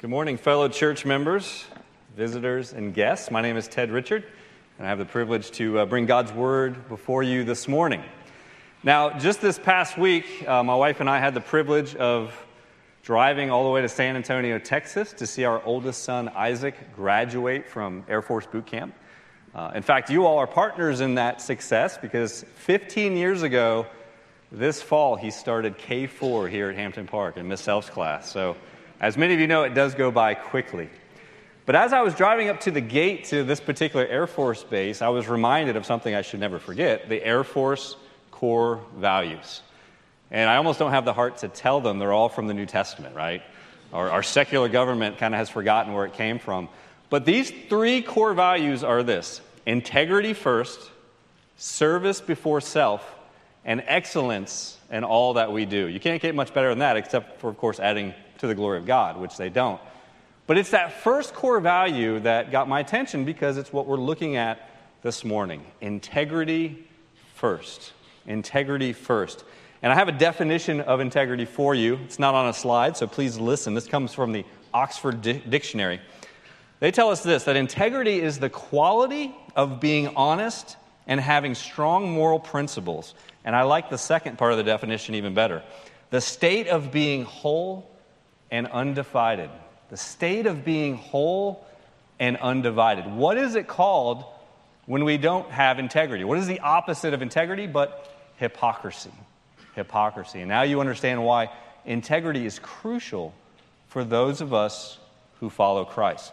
Good morning, fellow church members, visitors, and guests. My name is Ted Richard, and I have the privilege to uh, bring God's Word before you this morning. Now, just this past week, uh, my wife and I had the privilege of driving all the way to San Antonio, Texas, to see our oldest son, Isaac, graduate from Air Force boot camp. Uh, in fact, you all are partners in that success because 15 years ago, this fall, he started K4 here at Hampton Park in Miss Self's class. So, as many of you know, it does go by quickly. But as I was driving up to the gate to this particular Air Force base, I was reminded of something I should never forget the Air Force core values. And I almost don't have the heart to tell them they're all from the New Testament, right? Our, our secular government kind of has forgotten where it came from. But these three core values are this integrity first, service before self, and excellence in all that we do. You can't get much better than that, except for, of course, adding to the glory of God, which they don't. But it's that first core value that got my attention because it's what we're looking at this morning integrity first. Integrity first. And I have a definition of integrity for you. It's not on a slide, so please listen. This comes from the Oxford Di- Dictionary. They tell us this that integrity is the quality of being honest and having strong moral principles. And I like the second part of the definition even better the state of being whole and undivided. The state of being whole and undivided. What is it called when we don't have integrity? What is the opposite of integrity but hypocrisy? Hypocrisy. And now you understand why integrity is crucial for those of us who follow Christ.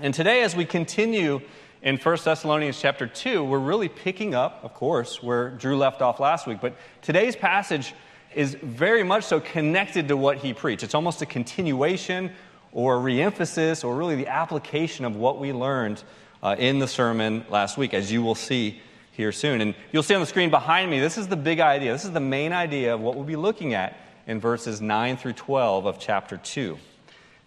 And today, as we continue in 1 Thessalonians chapter 2, we're really picking up, of course, where Drew left off last week. But today's passage is very much so connected to what he preached. It's almost a continuation or a reemphasis or really the application of what we learned uh, in the sermon last week, as you will see here soon. And you'll see on the screen behind me, this is the big idea. This is the main idea of what we'll be looking at in verses 9 through 12 of chapter 2.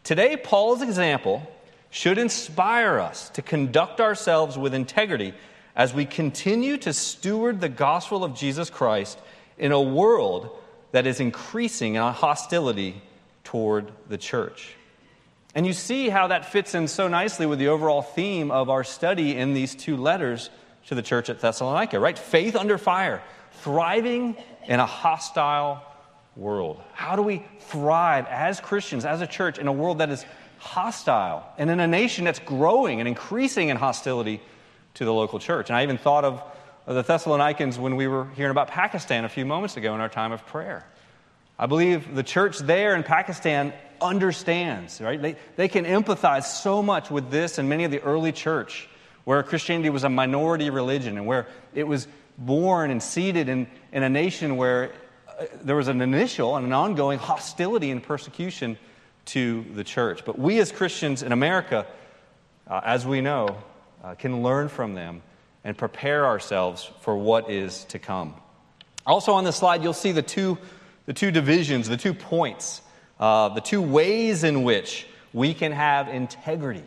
Today, Paul's example should inspire us to conduct ourselves with integrity as we continue to steward the gospel of Jesus Christ in a world that is increasing in hostility toward the church. And you see how that fits in so nicely with the overall theme of our study in these two letters to the church at Thessalonica, right? Faith under fire, thriving in a hostile world. How do we thrive as Christians, as a church, in a world that is hostile and in a nation that's growing and increasing in hostility to the local church? And I even thought of the Thessalonians when we were hearing about Pakistan a few moments ago in our time of prayer. I believe the church there in Pakistan understands, right? They, they can empathize so much with this and many of the early church where Christianity was a minority religion and where it was born and seated in, in a nation where uh, there was an initial and an ongoing hostility and persecution to the church. But we as Christians in America, uh, as we know, uh, can learn from them and prepare ourselves for what is to come. Also, on the slide, you'll see the two, the two divisions, the two points, uh, the two ways in which we can have integrity,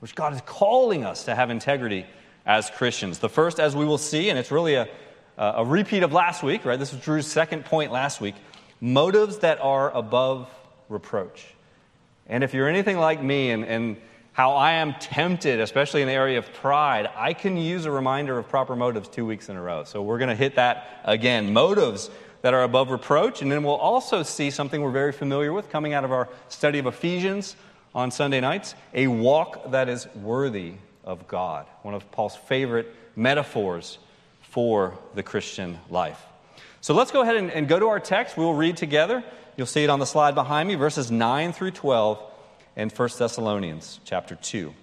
which God is calling us to have integrity as Christians. The first, as we will see, and it's really a, a repeat of last week, right? This was Drew's second point last week motives that are above reproach. And if you're anything like me and, and how I am tempted, especially in the area of pride, I can use a reminder of proper motives two weeks in a row. So we're going to hit that again. Motives that are above reproach. And then we'll also see something we're very familiar with coming out of our study of Ephesians on Sunday nights a walk that is worthy of God. One of Paul's favorite metaphors for the Christian life. So let's go ahead and, and go to our text. We'll read together. You'll see it on the slide behind me, verses 9 through 12 and 1 Thessalonians chapter 2.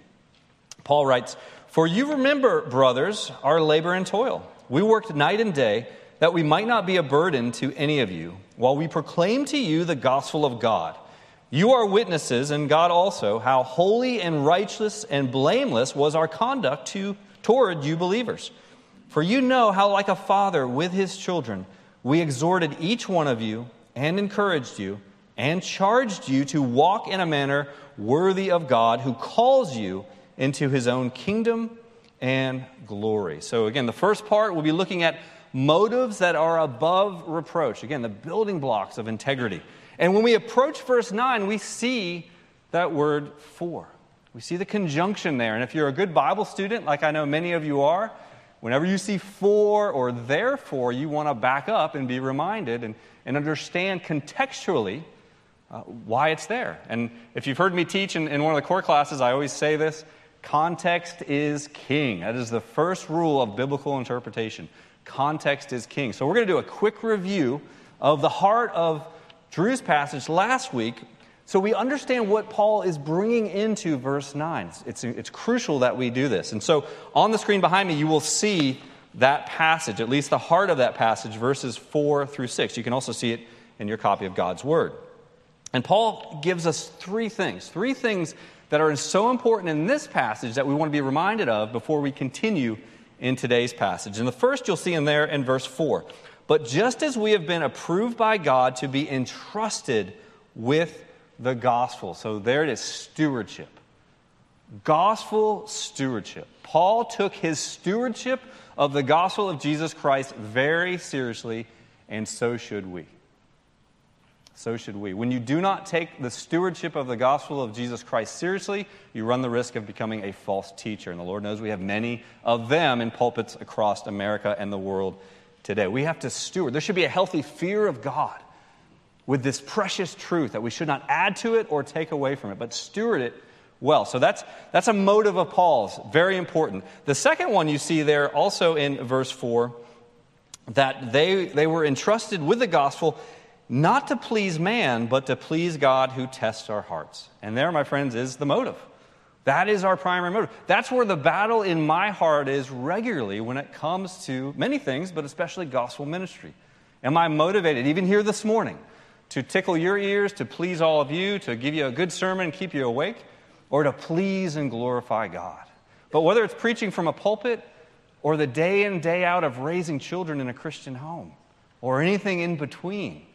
Paul writes, For you remember, brothers, our labor and toil. We worked night and day that we might not be a burden to any of you, while we proclaim to you the gospel of God. You are witnesses, and God also, how holy and righteous and blameless was our conduct to, toward you believers. For you know how, like a father with his children, we exhorted each one of you and encouraged you and charged you to walk in a manner worthy of God who calls you into his own kingdom and glory. So, again, the first part we'll be looking at motives that are above reproach. Again, the building blocks of integrity. And when we approach verse 9, we see that word for. We see the conjunction there. And if you're a good Bible student, like I know many of you are, whenever you see for or therefore, you want to back up and be reminded and, and understand contextually uh, why it's there. And if you've heard me teach in, in one of the core classes, I always say this context is king. That is the first rule of biblical interpretation. Context is king. So we're going to do a quick review of the heart of Drew's passage last week so we understand what Paul is bringing into verse 9. It's, it's crucial that we do this. And so on the screen behind me, you will see that passage, at least the heart of that passage, verses 4 through 6. You can also see it in your copy of God's Word. And Paul gives us three things, three things that are so important in this passage that we want to be reminded of before we continue in today's passage. And the first you'll see in there in verse 4. But just as we have been approved by God to be entrusted with the gospel. So there it is stewardship. Gospel stewardship. Paul took his stewardship of the gospel of Jesus Christ very seriously, and so should we. So should we. When you do not take the stewardship of the gospel of Jesus Christ seriously, you run the risk of becoming a false teacher. And the Lord knows we have many of them in pulpits across America and the world today. We have to steward. There should be a healthy fear of God with this precious truth that we should not add to it or take away from it, but steward it well. So that's, that's a motive of Paul's, very important. The second one you see there also in verse 4 that they, they were entrusted with the gospel not to please man, but to please God who tests our hearts. And there, my friends, is the motive. That is our primary motive. That's where the battle in my heart is regularly when it comes to many things, but especially gospel ministry. Am I motivated, even here this morning? to tickle your ears, to please all of you, to give you a good sermon, keep you awake, or to please and glorify God. But whether it's preaching from a pulpit or the day in, day out of raising children in a Christian home or anything in between,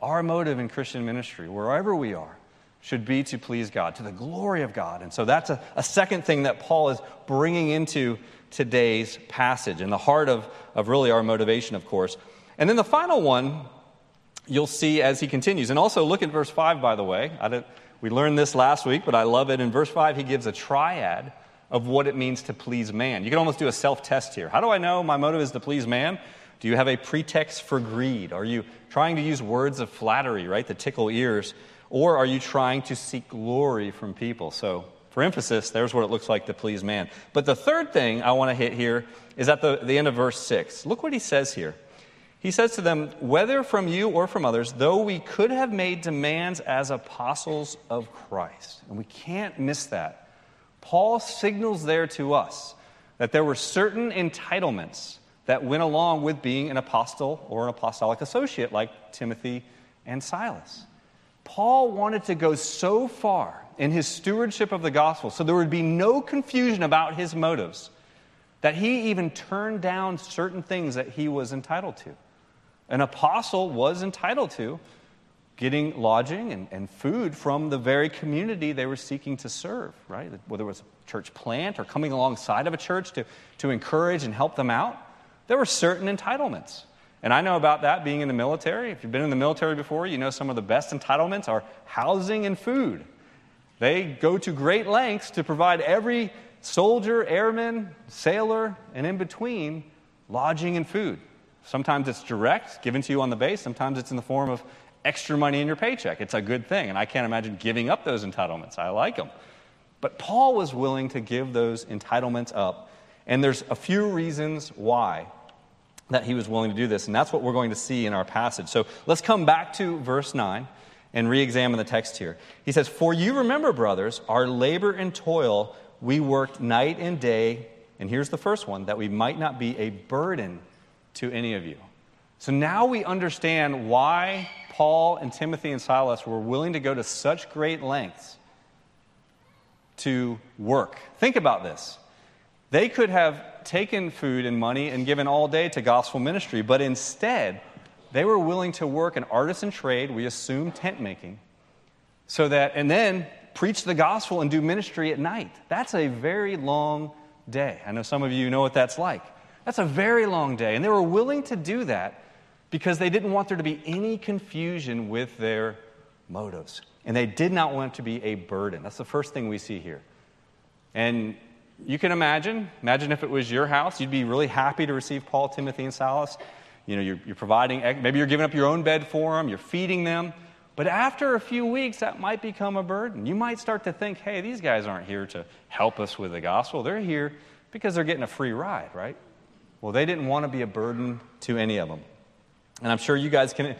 our motive in Christian ministry, wherever we are, should be to please God, to the glory of God. And so that's a, a second thing that Paul is bringing into today's passage, and the heart of, of really our motivation, of course. And then the final one you'll see as he continues. And also, look at verse 5, by the way. we learned this last week, but I love it. In verse 5, he gives a triad of what it means to please man. You can almost do a self test here. How do I know my motive is to please man? Do you have a pretext for greed? Are you trying to use words of flattery, right, that tickle ears? Or are you trying to seek glory from people? So, for emphasis, there's what it looks like to please man. But the third thing I want to hit here is at the, the end of verse 6. Look what he says here. He says to them, Whether from you or from others, though we could have made demands as apostles of Christ. And we can't miss that. Paul signals there to us that there were certain entitlements that went along with being an apostle or an apostolic associate like Timothy and Silas. Paul wanted to go so far in his stewardship of the gospel so there would be no confusion about his motives that he even turned down certain things that he was entitled to. An apostle was entitled to getting lodging and, and food from the very community they were seeking to serve, right? Whether it was a church plant or coming alongside of a church to, to encourage and help them out, there were certain entitlements. And I know about that being in the military. If you've been in the military before, you know some of the best entitlements are housing and food. They go to great lengths to provide every soldier, airman, sailor, and in between lodging and food. Sometimes it's direct, given to you on the base. Sometimes it's in the form of extra money in your paycheck. It's a good thing. And I can't imagine giving up those entitlements. I like them. But Paul was willing to give those entitlements up. And there's a few reasons why that he was willing to do this. And that's what we're going to see in our passage. So let's come back to verse 9 and re examine the text here. He says, For you remember, brothers, our labor and toil, we worked night and day. And here's the first one that we might not be a burden to any of you. So now we understand why Paul and Timothy and Silas were willing to go to such great lengths to work. Think about this. They could have taken food and money and given all day to gospel ministry, but instead, they were willing to work an artisan trade, we assume tent making, so that, and then preach the gospel and do ministry at night. That's a very long day. I know some of you know what that's like. That's a very long day. And they were willing to do that because they didn't want there to be any confusion with their motives. And they did not want to be a burden. That's the first thing we see here. And you can imagine, imagine if it was your house, you'd be really happy to receive Paul, Timothy, and Silas. You know, you're, you're providing, maybe you're giving up your own bed for them, you're feeding them. But after a few weeks, that might become a burden. You might start to think, hey, these guys aren't here to help us with the gospel. They're here because they're getting a free ride, right? Well, they didn't want to be a burden to any of them. And I'm sure you guys can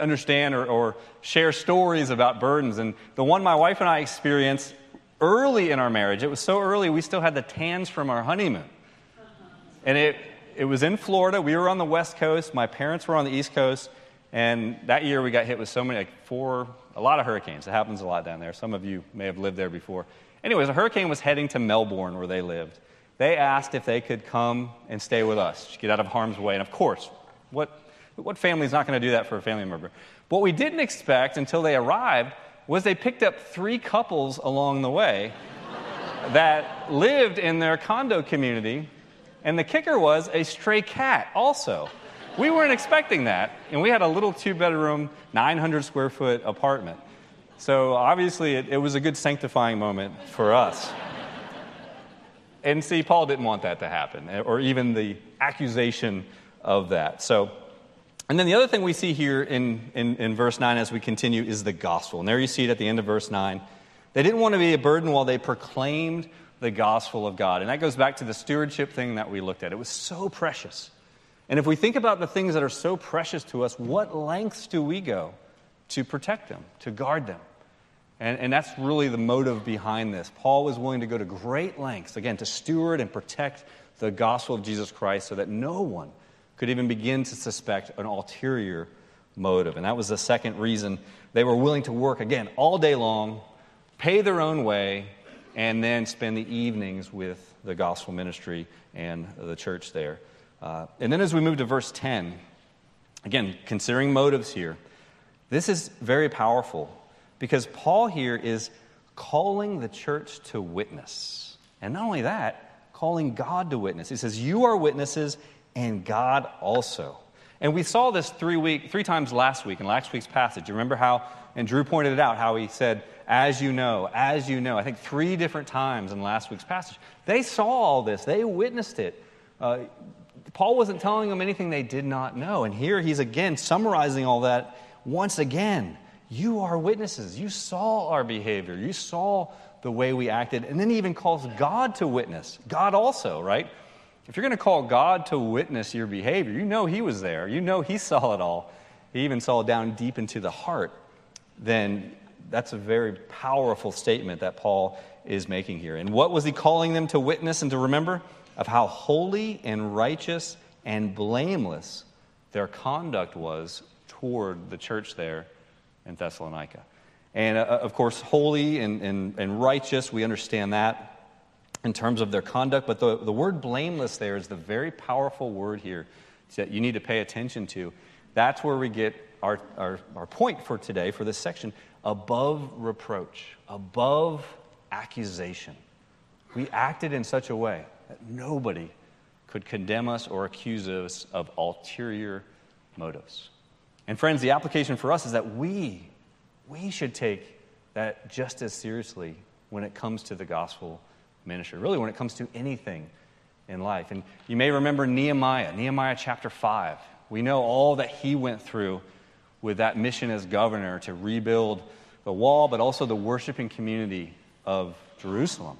understand or, or share stories about burdens. And the one my wife and I experienced early in our marriage, it was so early we still had the tans from our honeymoon. And it, it was in Florida. We were on the West Coast. My parents were on the East Coast. And that year we got hit with so many, like four, a lot of hurricanes. It happens a lot down there. Some of you may have lived there before. Anyways, a hurricane was heading to Melbourne where they lived. They asked if they could come and stay with us, get out of harm's way. And of course, what, what family is not going to do that for a family member? What we didn't expect until they arrived was they picked up three couples along the way that lived in their condo community. And the kicker was a stray cat also. We weren't expecting that, and we had a little two bedroom, 900 square foot apartment. So obviously, it, it was a good sanctifying moment for us. and see, Paul didn't want that to happen, or even the accusation of that. So, and then the other thing we see here in, in, in verse 9 as we continue is the gospel. And there you see it at the end of verse 9. They didn't want to be a burden while they proclaimed the gospel of God. And that goes back to the stewardship thing that we looked at. It was so precious. And if we think about the things that are so precious to us, what lengths do we go to protect them, to guard them? And, and, that's really the motive behind this. Paul was willing to go to great lengths, again, to steward and protect the gospel of Jesus Christ so that no one could even begin to suspect an ulterior motive. And that was the second reason they were willing to work, again, all day long, pay their own way, and then spend the evenings with the gospel ministry and the church there. Uh, and then as we move to verse 10, again, considering motives here, this is very powerful because Paul here is calling the church to witness. And not only that, calling God to witness. He says, You are witnesses, and God also. And we saw this three, week, three times last week in last week's passage. You remember how, and Drew pointed it out, how he said, as you know, as you know, I think three different times in last week's passage. They saw all this, they witnessed it. Uh, Paul wasn't telling them anything they did not know. And here he's again summarizing all that once again. You are witnesses. You saw our behavior. You saw the way we acted. And then he even calls God to witness. God also, right? If you're going to call God to witness your behavior, you know he was there. You know he saw it all. He even saw it down deep into the heart. Then that's a very powerful statement that Paul is making here. And what was he calling them to witness and to remember? of how holy and righteous and blameless their conduct was toward the church there in Thessalonica. And uh, of course, holy and, and, and righteous, we understand that in terms of their conduct, but the, the word blameless there is the very powerful word here that you need to pay attention to. That's where we get our, our, our point for today, for this section above reproach, above accusation. We acted in such a way that nobody could condemn us or accuse us of ulterior motives. And friends, the application for us is that we, we should take that just as seriously when it comes to the gospel ministry, really when it comes to anything in life. And you may remember Nehemiah, Nehemiah chapter 5. We know all that he went through with that mission as governor to rebuild the wall, but also the worshiping community of Jerusalem.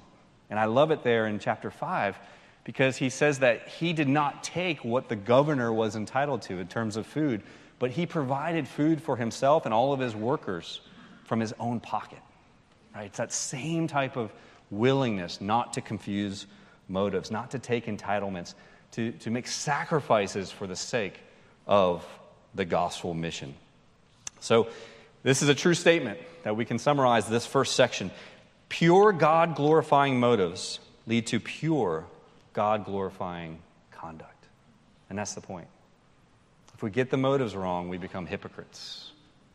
And I love it there in chapter 5 because he says that he did not take what the governor was entitled to in terms of food, but he provided food for himself and all of his workers from his own pocket. Right? It's that same type of willingness not to confuse motives, not to take entitlements, to, to make sacrifices for the sake of the gospel mission. So, this is a true statement that we can summarize this first section. Pure God glorifying motives lead to pure God glorifying conduct. And that's the point. If we get the motives wrong, we become hypocrites.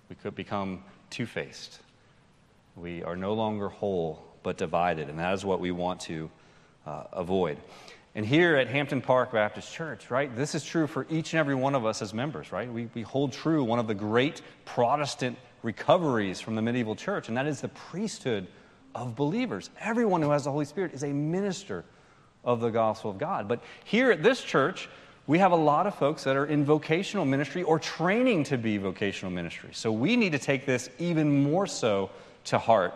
We could become two faced. We are no longer whole, but divided. And that is what we want to uh, avoid. And here at Hampton Park Baptist Church, right, this is true for each and every one of us as members, right? We, we hold true one of the great Protestant recoveries from the medieval church, and that is the priesthood of believers. Everyone who has the Holy Spirit is a minister of the gospel of God. But here at this church, we have a lot of folks that are in vocational ministry or training to be vocational ministry. So we need to take this even more so to heart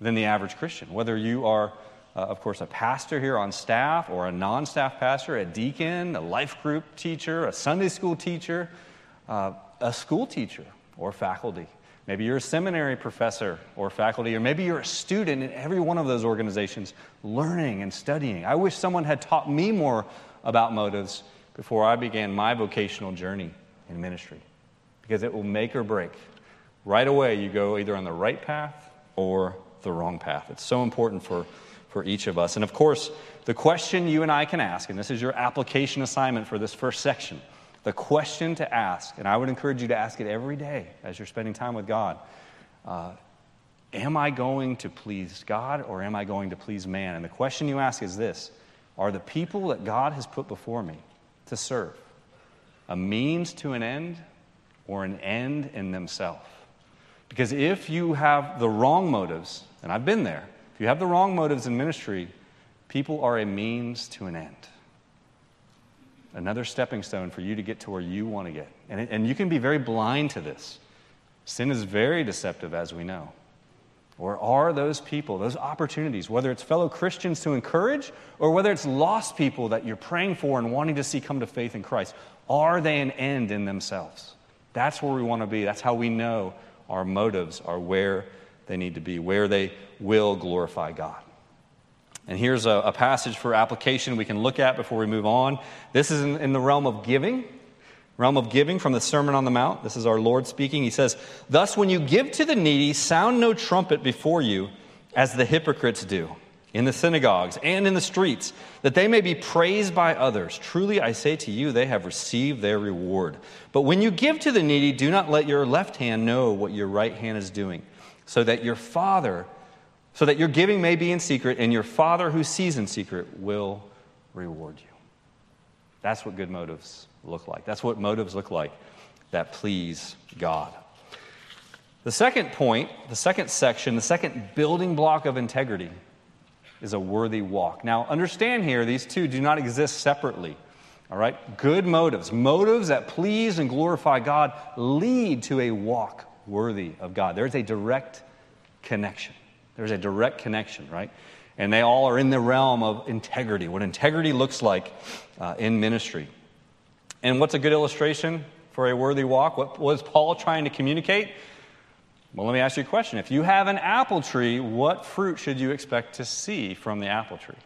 than the average Christian. Whether you are, uh, of course, a pastor here on staff or a non staff pastor, a deacon, a life group teacher, a Sunday school teacher, uh, a school teacher or faculty. Maybe you're a seminary professor or faculty, or maybe you're a student in every one of those organizations learning and studying. I wish someone had taught me more about motives before I began my vocational journey in ministry because it will make or break. Right away, you go either on the right path or the wrong path. It's so important for, for each of us. And of course, the question you and I can ask, and this is your application assignment for this first section the question to ask, and I would encourage you to ask it every day as you're spending time with God uh, Am I going to please God or am I going to please man? And the question you ask is this Are the people that God has put before me to serve a means to an end or an end in themselves? Because if you have the wrong motives, and I've been there, if you have the wrong motives in ministry, people are a means to an end another stepping stone for you to get to where you want to get. And, it, and you can be very blind to this. Sin is very deceptive, as we know. Or are those people, those opportunities, whether it's fellow Christians to encourage or whether it's lost people that you're praying for and wanting to see come to faith in Christ, are they an end in themselves? That's where we want to be. That's how we know our motives are where they need to be, where they will glorify God. And here's a, a, passage for application we can look at before we move on. This is in, in the realm of giving, realm of giving from the Sermon on the Mount. This is our Lord speaking. He says, Thus, when you give to the needy, sound no trumpet before you, as the hypocrites do in the synagogues and in the streets, that they may be praised by others. Truly, I say to you, they have received their reward. But when you give to the needy, do not let your left hand know what your right hand is doing, so that your Father so that your giving may be in secret, and your Father who sees in secret will reward you. That's what good motives look like. That's what motives look like that please God. The second point, the second section, the second building block of integrity is a worthy walk. Now, understand here, these two do not exist separately. All right? Good motives, motives that please and glorify God, lead to a walk worthy of God. There's a direct connection. There's a direct connection, right? And they all are in the realm of integrity, what integrity looks like uh, in ministry. And what's a good illustration for a worthy walk? What was Paul trying to communicate? Well, let me ask you a question. If you have an apple tree, what fruit should you expect to see from the apple tree?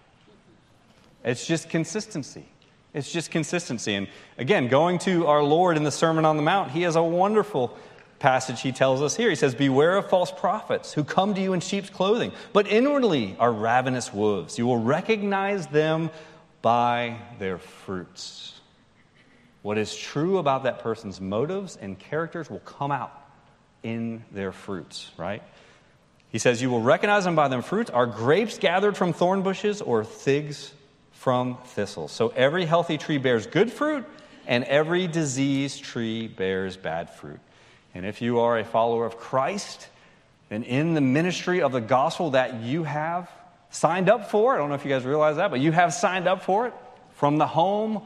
It's just consistency. It's just consistency. And again, going to our Lord in the Sermon on the Mount, he has a wonderful passage he tells us here. He says, Beware of false prophets who come to you in sheep's clothing, but inwardly are ravenous wolves. You will recognize them by their fruits. What is true about that person's motives and characters will come out in their fruits, right? He says, You will recognize them by their fruits. Are grapes gathered from thorn bushes or figs from thistles? So every healthy tree bears good fruit, and every diseased tree bears bad fruit. And if you are a follower of Christ, and in the ministry of the gospel that you have signed up for, I don't know if you guys realize that, but you have signed up for it from the home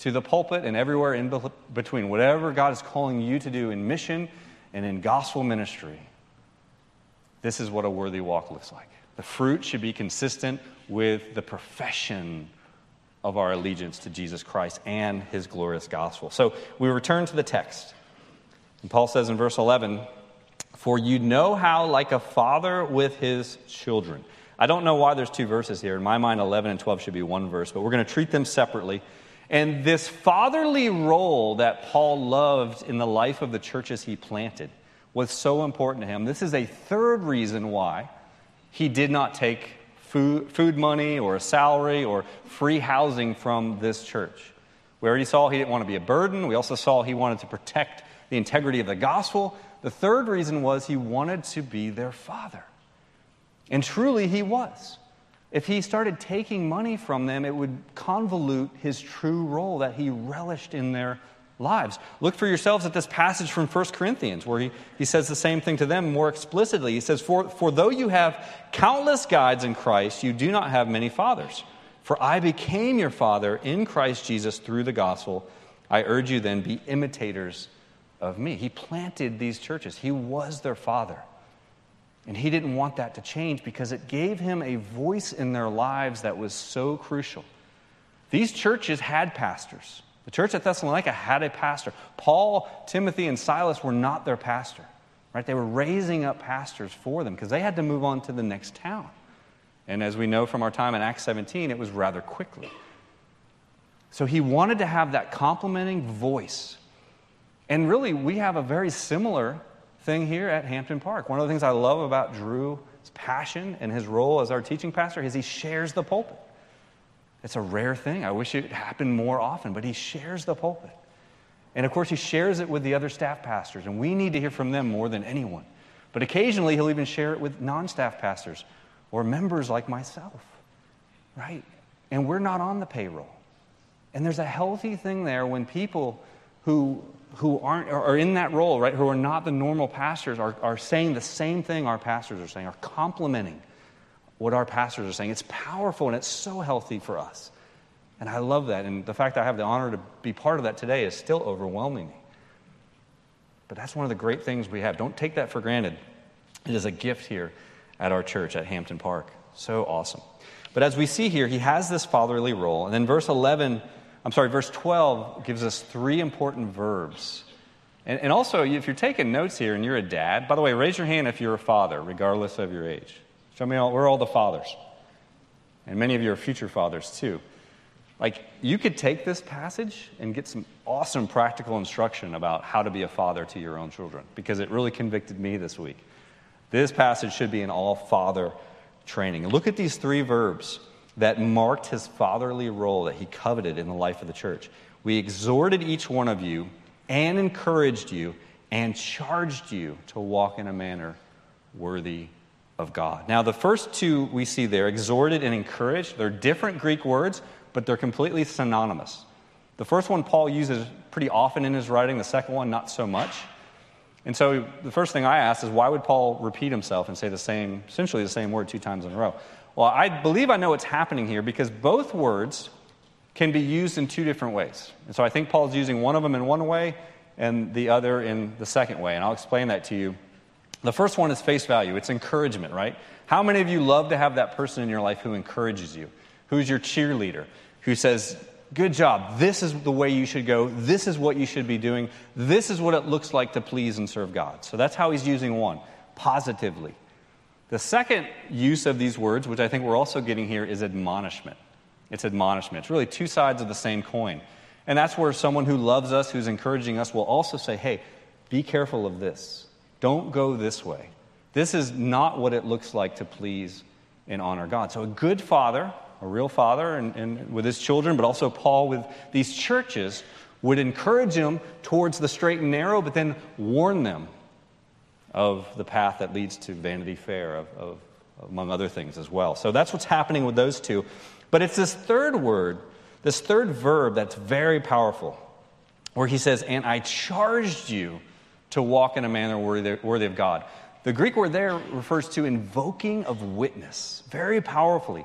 to the pulpit and everywhere in between. Whatever God is calling you to do in mission and in gospel ministry, this is what a worthy walk looks like. The fruit should be consistent with the profession of our allegiance to Jesus Christ and his glorious gospel. So we return to the text. And Paul says in verse 11, For you know how, like a father with his children. I don't know why there's two verses here. In my mind, 11 and 12 should be one verse, but we're going to treat them separately. And this fatherly role that Paul loved in the life of the churches he planted was so important to him. This is a third reason why he did not take food, food money or a salary or free housing from this church. We already saw he didn't want to be a burden. We also saw he wanted to protect the integrity of the gospel. The third reason was he wanted to be their father. And truly, he was. If he started taking money from them, it would convolute his true role that he relished in their lives. Look for yourselves at this passage from 1 Corinthians where he, he says the same thing to them more explicitly. He says, for, for though you have countless guides in Christ, you do not have many fathers. For I became your father in Christ Jesus through the gospel. I urge you then, be imitators of me. He planted these churches, he was their father. And he didn't want that to change because it gave him a voice in their lives that was so crucial. These churches had pastors. The church at Thessalonica had a pastor. Paul, Timothy, and Silas were not their pastor. Right? They were raising up pastors for them because they had to move on to the next town. And as we know from our time in Acts 17, it was rather quickly. So he wanted to have that complementing voice. And really, we have a very similar thing here at Hampton Park. One of the things I love about Drew's passion and his role as our teaching pastor is he shares the pulpit. It's a rare thing. I wish it happened more often, but he shares the pulpit. And of course, he shares it with the other staff pastors, and we need to hear from them more than anyone. But occasionally, he'll even share it with non staff pastors or members like myself, right? And we're not on the payroll. And there's a healthy thing there when people who, who aren't, are in that role, right, who are not the normal pastors, are, are saying the same thing our pastors are saying, are complementing what our pastors are saying. It's powerful and it's so healthy for us. And I love that. And the fact I have the honor to be part of that today is still overwhelming me. But that's one of the great things we have. Don't take that for granted. It is a gift here at our church at Hampton Park. So awesome. But as we see here, he has this fatherly role. And then verse 11, I'm sorry, verse 12 gives us three important verbs. And, and also, if you're taking notes here and you're a dad, by the way, raise your hand if you're a father, regardless of your age. Show me all, we're all the fathers. And many of you are future fathers too. Like, you could take this passage and get some awesome practical instruction about how to be a father to your own children because it really convicted me this week. This passage should be an all father training. Look at these three verbs that marked his fatherly role that he coveted in the life of the church. We exhorted each one of you and encouraged you and charged you to walk in a manner worthy of God. Now, the first two we see there, exhorted and encouraged, they're different Greek words, but they're completely synonymous. The first one Paul uses pretty often in his writing, the second one, not so much. And so the first thing I ask is why would Paul repeat himself and say the same, essentially the same word two times in a row? Well, I believe I know what's happening here because both words can be used in two different ways. And so I think Paul's using one of them in one way and the other in the second way. And I'll explain that to you the first one is face value, it's encouragement, right? How many of you love to have that person in your life who encourages you, who's your cheerleader, who says, Good job, this is the way you should go, this is what you should be doing, this is what it looks like to please and serve God. So that's how he's using one, positively. The second use of these words, which I think we're also getting here, is admonishment. It's admonishment. It's really two sides of the same coin. And that's where someone who loves us, who's encouraging us, will also say, hey, be careful of this. Don't go this way. This is not what it looks like to please and honor God. So, a good father, a real father, and, and with his children, but also Paul with these churches, would encourage them towards the straight and narrow, but then warn them of the path that leads to Vanity Fair, of, of, among other things as well. So that's what's happening with those two. But it's this third word, this third verb that's very powerful, where he says, And I charged you to walk in a manner worthy, worthy of God. The Greek word there refers to invoking of witness, very powerfully.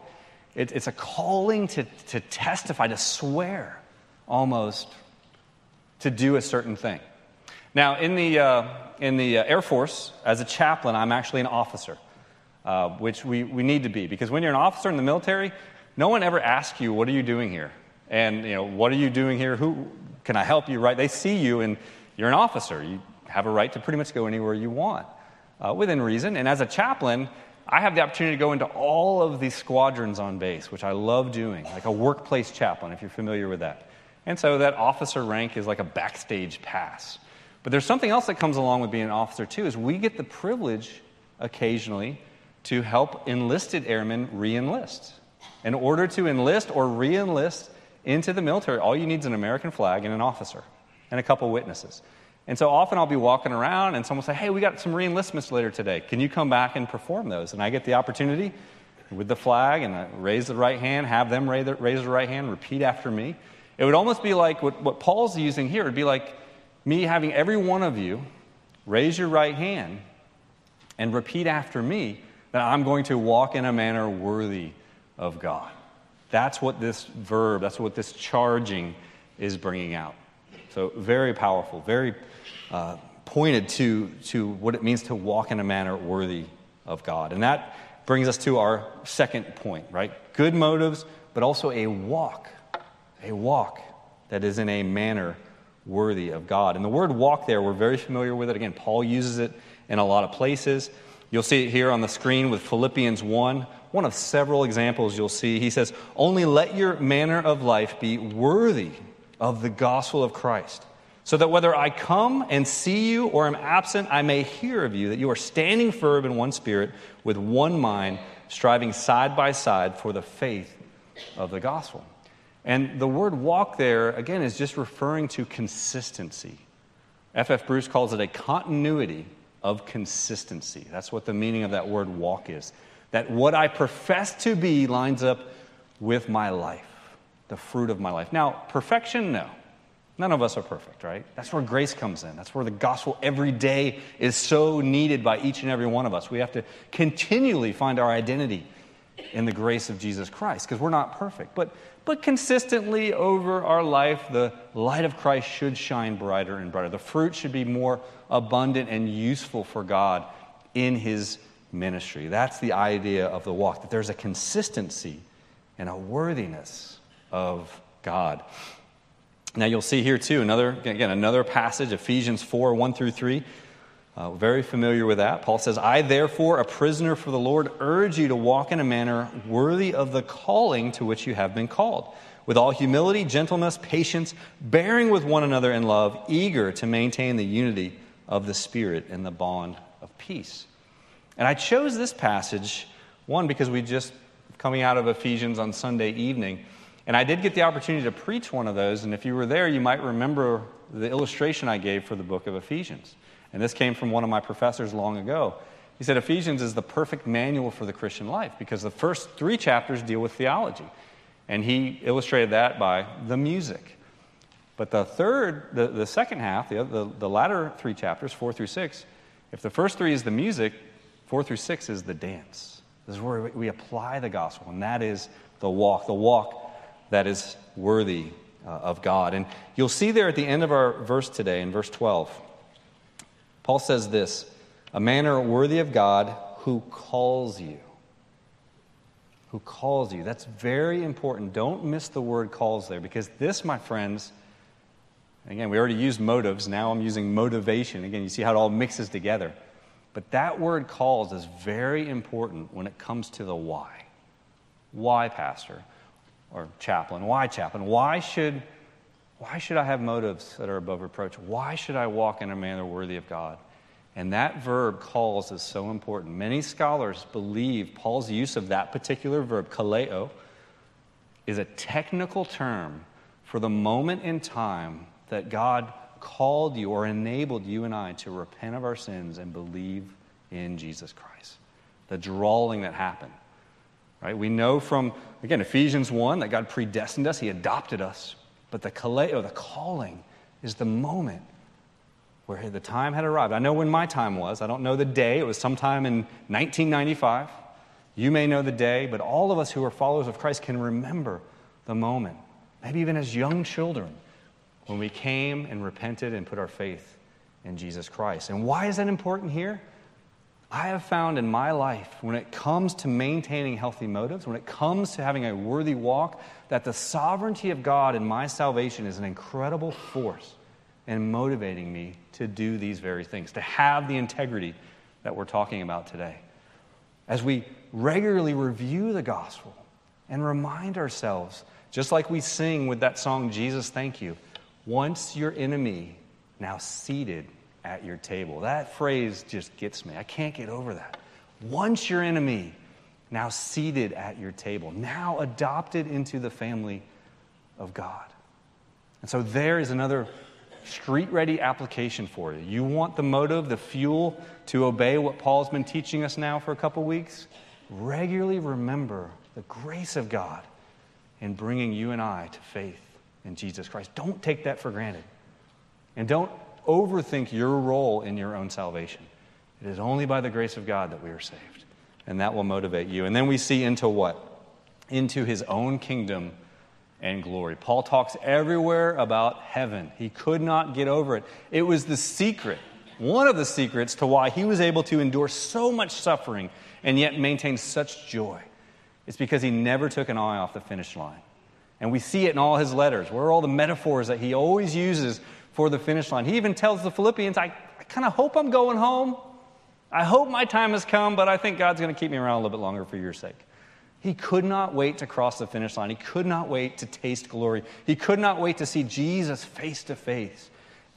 It, it's a calling to, to testify, to swear almost to do a certain thing. Now, in the, uh, in the uh, Air Force, as a chaplain, I'm actually an officer, uh, which we, we need to be. Because when you're an officer in the military, no one ever asks you, What are you doing here? And, you know, what are you doing here? Who can I help you, right? They see you and you're an officer. You have a right to pretty much go anywhere you want uh, within reason. And as a chaplain, I have the opportunity to go into all of these squadrons on base, which I love doing, like a workplace chaplain, if you're familiar with that. And so that officer rank is like a backstage pass. But there's something else that comes along with being an officer, too, is we get the privilege occasionally to help enlisted airmen re enlist. In order to enlist or re enlist into the military, all you need is an American flag and an officer and a couple witnesses. And so often I'll be walking around and someone will say, Hey, we got some reenlistments later today. Can you come back and perform those? And I get the opportunity with the flag and I raise the right hand, have them raise the, raise the right hand, repeat after me. It would almost be like what, what Paul's using here. It would be like me having every one of you raise your right hand and repeat after me that I'm going to walk in a manner worthy of God. That's what this verb, that's what this charging is bringing out. So, very powerful, very uh, pointed to, to what it means to walk in a manner worthy of God. And that brings us to our second point, right? Good motives, but also a walk, a walk that is in a manner worthy of God. And the word walk there, we're very familiar with it. Again, Paul uses it in a lot of places. You'll see it here on the screen with Philippians 1, one of several examples you'll see. He says, Only let your manner of life be worthy of the gospel of Christ, so that whether I come and see you or am absent, I may hear of you that you are standing firm in one spirit, with one mind, striving side by side for the faith of the gospel. And the word walk there, again, is just referring to consistency. F.F. Bruce calls it a continuity of consistency. That's what the meaning of that word walk is. That what I profess to be lines up with my life, the fruit of my life. Now, perfection, no. None of us are perfect, right? That's where grace comes in. That's where the gospel every day is so needed by each and every one of us. We have to continually find our identity in the grace of Jesus Christ because we're not perfect. But but consistently over our life, the light of Christ should shine brighter and brighter. The fruit should be more abundant and useful for God in His ministry. That's the idea of the walk, that there's a consistency and a worthiness of God. Now, you'll see here too, another, again, another passage, Ephesians 4 1 through 3. Uh, very familiar with that. Paul says, I, therefore, a prisoner for the Lord, urge you to walk in a manner worthy of the calling to which you have been called, with all humility, gentleness, patience, bearing with one another in love, eager to maintain the unity of the Spirit in the bond of peace. And I chose this passage, one, because we just coming out of Ephesians on Sunday evening. And I did get the opportunity to preach one of those. And if you were there, you might remember the illustration I gave for the book of Ephesians. And this came from one of my professors long ago. He said Ephesians is the perfect manual for the Christian life because the first three chapters deal with theology. And he illustrated that by the music. But the third, the, the second half, the, the, the latter three chapters, four through six, if the first three is the music, four through six is the dance. This is where we apply the gospel, and that is the walk, the walk that is worthy uh, of God. And you'll see there at the end of our verse today, in verse 12, Paul says this a manner worthy of God who calls you. Who calls you. That's very important. Don't miss the word calls there because this, my friends, again, we already used motives. Now I'm using motivation. Again, you see how it all mixes together. But that word calls is very important when it comes to the why. Why, Pastor? Or chaplain? Why, chaplain? Why should why should I have motives that are above reproach? Why should I walk in a manner worthy of God? And that verb, calls, is so important. Many scholars believe Paul's use of that particular verb, kaleo, is a technical term for the moment in time that God called you or enabled you and I to repent of our sins and believe in Jesus Christ. The drawing that happened. Right? We know from, again, Ephesians 1 that God predestined us, He adopted us. But the kaleo, the calling, is the moment where the time had arrived. I know when my time was. I don't know the day. It was sometime in 1995. You may know the day, but all of us who are followers of Christ can remember the moment, maybe even as young children, when we came and repented and put our faith in Jesus Christ. And why is that important here? I have found in my life, when it comes to maintaining healthy motives, when it comes to having a worthy walk, that the sovereignty of God in my salvation is an incredible force in motivating me to do these very things, to have the integrity that we're talking about today. As we regularly review the gospel and remind ourselves, just like we sing with that song, Jesus, Thank You, once your enemy, now seated at your table. That phrase just gets me. I can't get over that. Once your enemy, now seated at your table, now adopted into the family of God. And so there is another street ready application for you. You want the motive, the fuel to obey what Paul's been teaching us now for a couple weeks? Regularly remember the grace of God in bringing you and I to faith in Jesus Christ. Don't take that for granted. And don't overthink your role in your own salvation. It is only by the grace of God that we are saved. And that will motivate you. And then we see into what? Into his own kingdom and glory. Paul talks everywhere about heaven. He could not get over it. It was the secret, one of the secrets to why he was able to endure so much suffering and yet maintain such joy. It's because he never took an eye off the finish line. And we see it in all his letters. Where are all the metaphors that he always uses for the finish line? He even tells the Philippians, I, I kind of hope I'm going home. I hope my time has come, but I think God's going to keep me around a little bit longer for your sake. He could not wait to cross the finish line. He could not wait to taste glory. He could not wait to see Jesus face to face.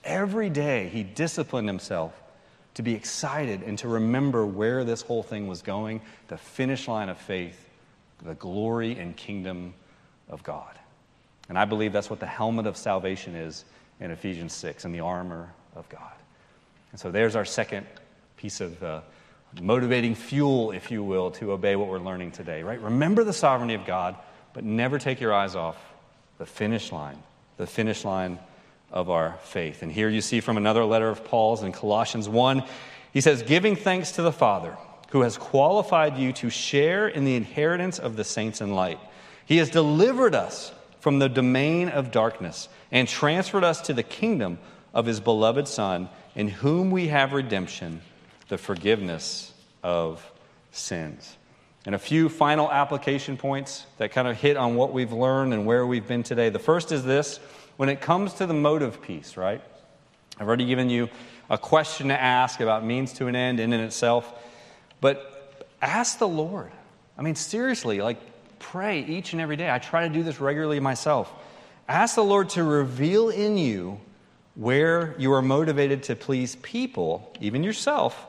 Every day, he disciplined himself to be excited and to remember where this whole thing was going the finish line of faith, the glory and kingdom of God. And I believe that's what the helmet of salvation is in Ephesians 6 in the armor of God. And so there's our second piece of uh, motivating fuel, if you will, to obey what we're learning today, right? Remember the sovereignty of God, but never take your eyes off the finish line, the finish line of our faith. And here you see from another letter of Paul's in Colossians 1, he says, Giving thanks to the Father, who has qualified you to share in the inheritance of the saints in light. He has delivered us from the domain of darkness and transferred us to the kingdom of his beloved Son, in whom we have redemption the forgiveness of sins. And a few final application points that kind of hit on what we've learned and where we've been today. The first is this when it comes to the motive piece, right? I've already given you a question to ask about means to an end in and itself, but ask the Lord. I mean, seriously, like pray each and every day. I try to do this regularly myself. Ask the Lord to reveal in you where you are motivated to please people, even yourself,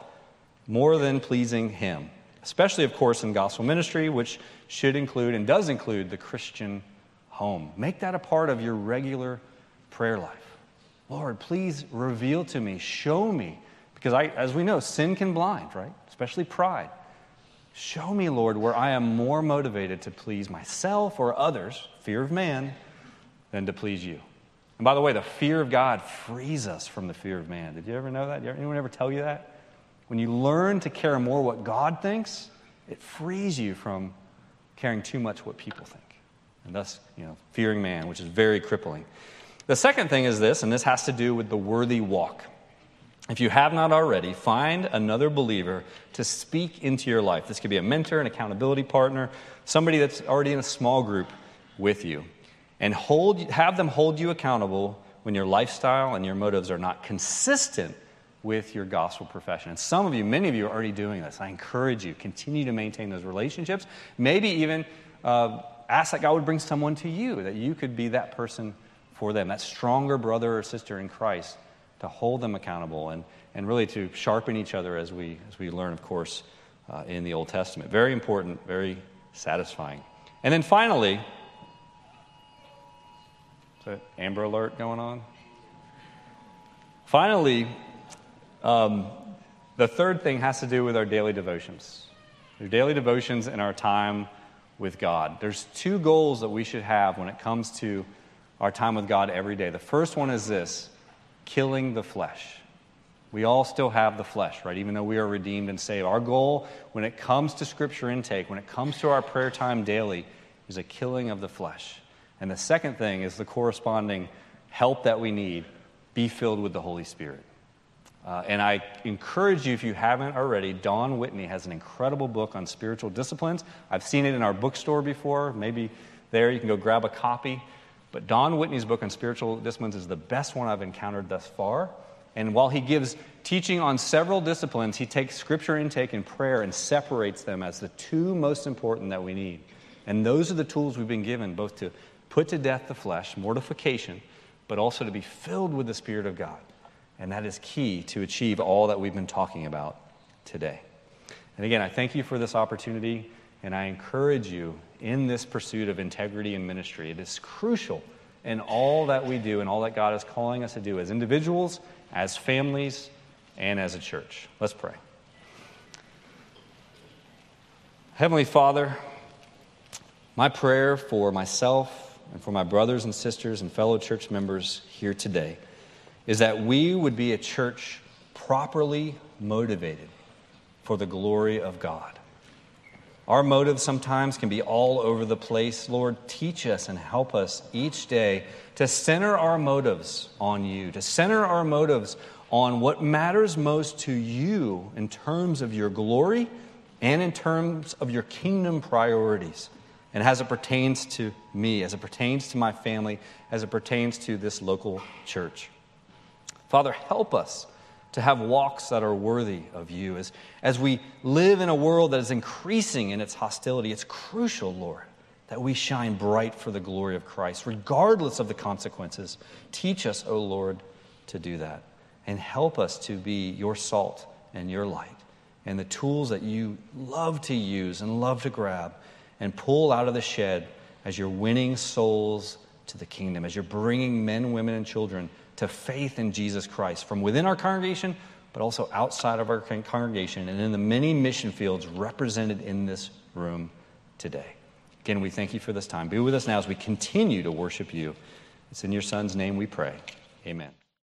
more than pleasing Him. Especially, of course, in gospel ministry, which should include and does include the Christian home. Make that a part of your regular prayer life. Lord, please reveal to me, show me, because I, as we know, sin can blind, right? Especially pride. Show me, Lord, where I am more motivated to please myself or others, fear of man, than to please you. And by the way, the fear of God frees us from the fear of man. Did you ever know that? Did anyone ever tell you that? When you learn to care more what God thinks, it frees you from caring too much what people think. And thus, you know, fearing man, which is very crippling. The second thing is this, and this has to do with the worthy walk. If you have not already, find another believer to speak into your life. This could be a mentor, an accountability partner, somebody that's already in a small group with you. And hold, have them hold you accountable when your lifestyle and your motives are not consistent with your gospel profession. And some of you, many of you are already doing this. I encourage you, continue to maintain those relationships. Maybe even uh, ask that God would bring someone to you, that you could be that person for them, that stronger brother or sister in Christ, to hold them accountable and, and really to sharpen each other as we, as we learn, of course, uh, in the Old Testament. Very important, very satisfying. And then finally, is that Amber Alert going on? Finally, um, the third thing has to do with our daily devotions. Our daily devotions and our time with God. There's two goals that we should have when it comes to our time with God every day. The first one is this killing the flesh. We all still have the flesh, right? Even though we are redeemed and saved. Our goal when it comes to scripture intake, when it comes to our prayer time daily, is a killing of the flesh. And the second thing is the corresponding help that we need be filled with the Holy Spirit. Uh, and I encourage you, if you haven't already, Don Whitney has an incredible book on spiritual disciplines. I've seen it in our bookstore before. Maybe there you can go grab a copy. But Don Whitney's book on spiritual disciplines is the best one I've encountered thus far. And while he gives teaching on several disciplines, he takes scripture intake and prayer and separates them as the two most important that we need. And those are the tools we've been given both to put to death the flesh, mortification, but also to be filled with the Spirit of God. And that is key to achieve all that we've been talking about today. And again, I thank you for this opportunity, and I encourage you in this pursuit of integrity and ministry. It is crucial in all that we do and all that God is calling us to do as individuals, as families, and as a church. Let's pray. Heavenly Father, my prayer for myself and for my brothers and sisters and fellow church members here today is that we would be a church properly motivated for the glory of God. Our motives sometimes can be all over the place. Lord, teach us and help us each day to center our motives on you, to center our motives on what matters most to you in terms of your glory and in terms of your kingdom priorities, and as it pertains to me, as it pertains to my family, as it pertains to this local church. Father, help us to have walks that are worthy of you. As, as we live in a world that is increasing in its hostility, it's crucial, Lord, that we shine bright for the glory of Christ, regardless of the consequences. Teach us, O oh Lord, to do that. And help us to be your salt and your light and the tools that you love to use and love to grab and pull out of the shed as you're winning souls to the kingdom, as you're bringing men, women, and children to faith in Jesus Christ from within our congregation, but also outside of our congregation and in the many mission fields represented in this room today. Again, we thank you for this time. Be with us now as we continue to worship you. It's in your Son's name we pray. Amen.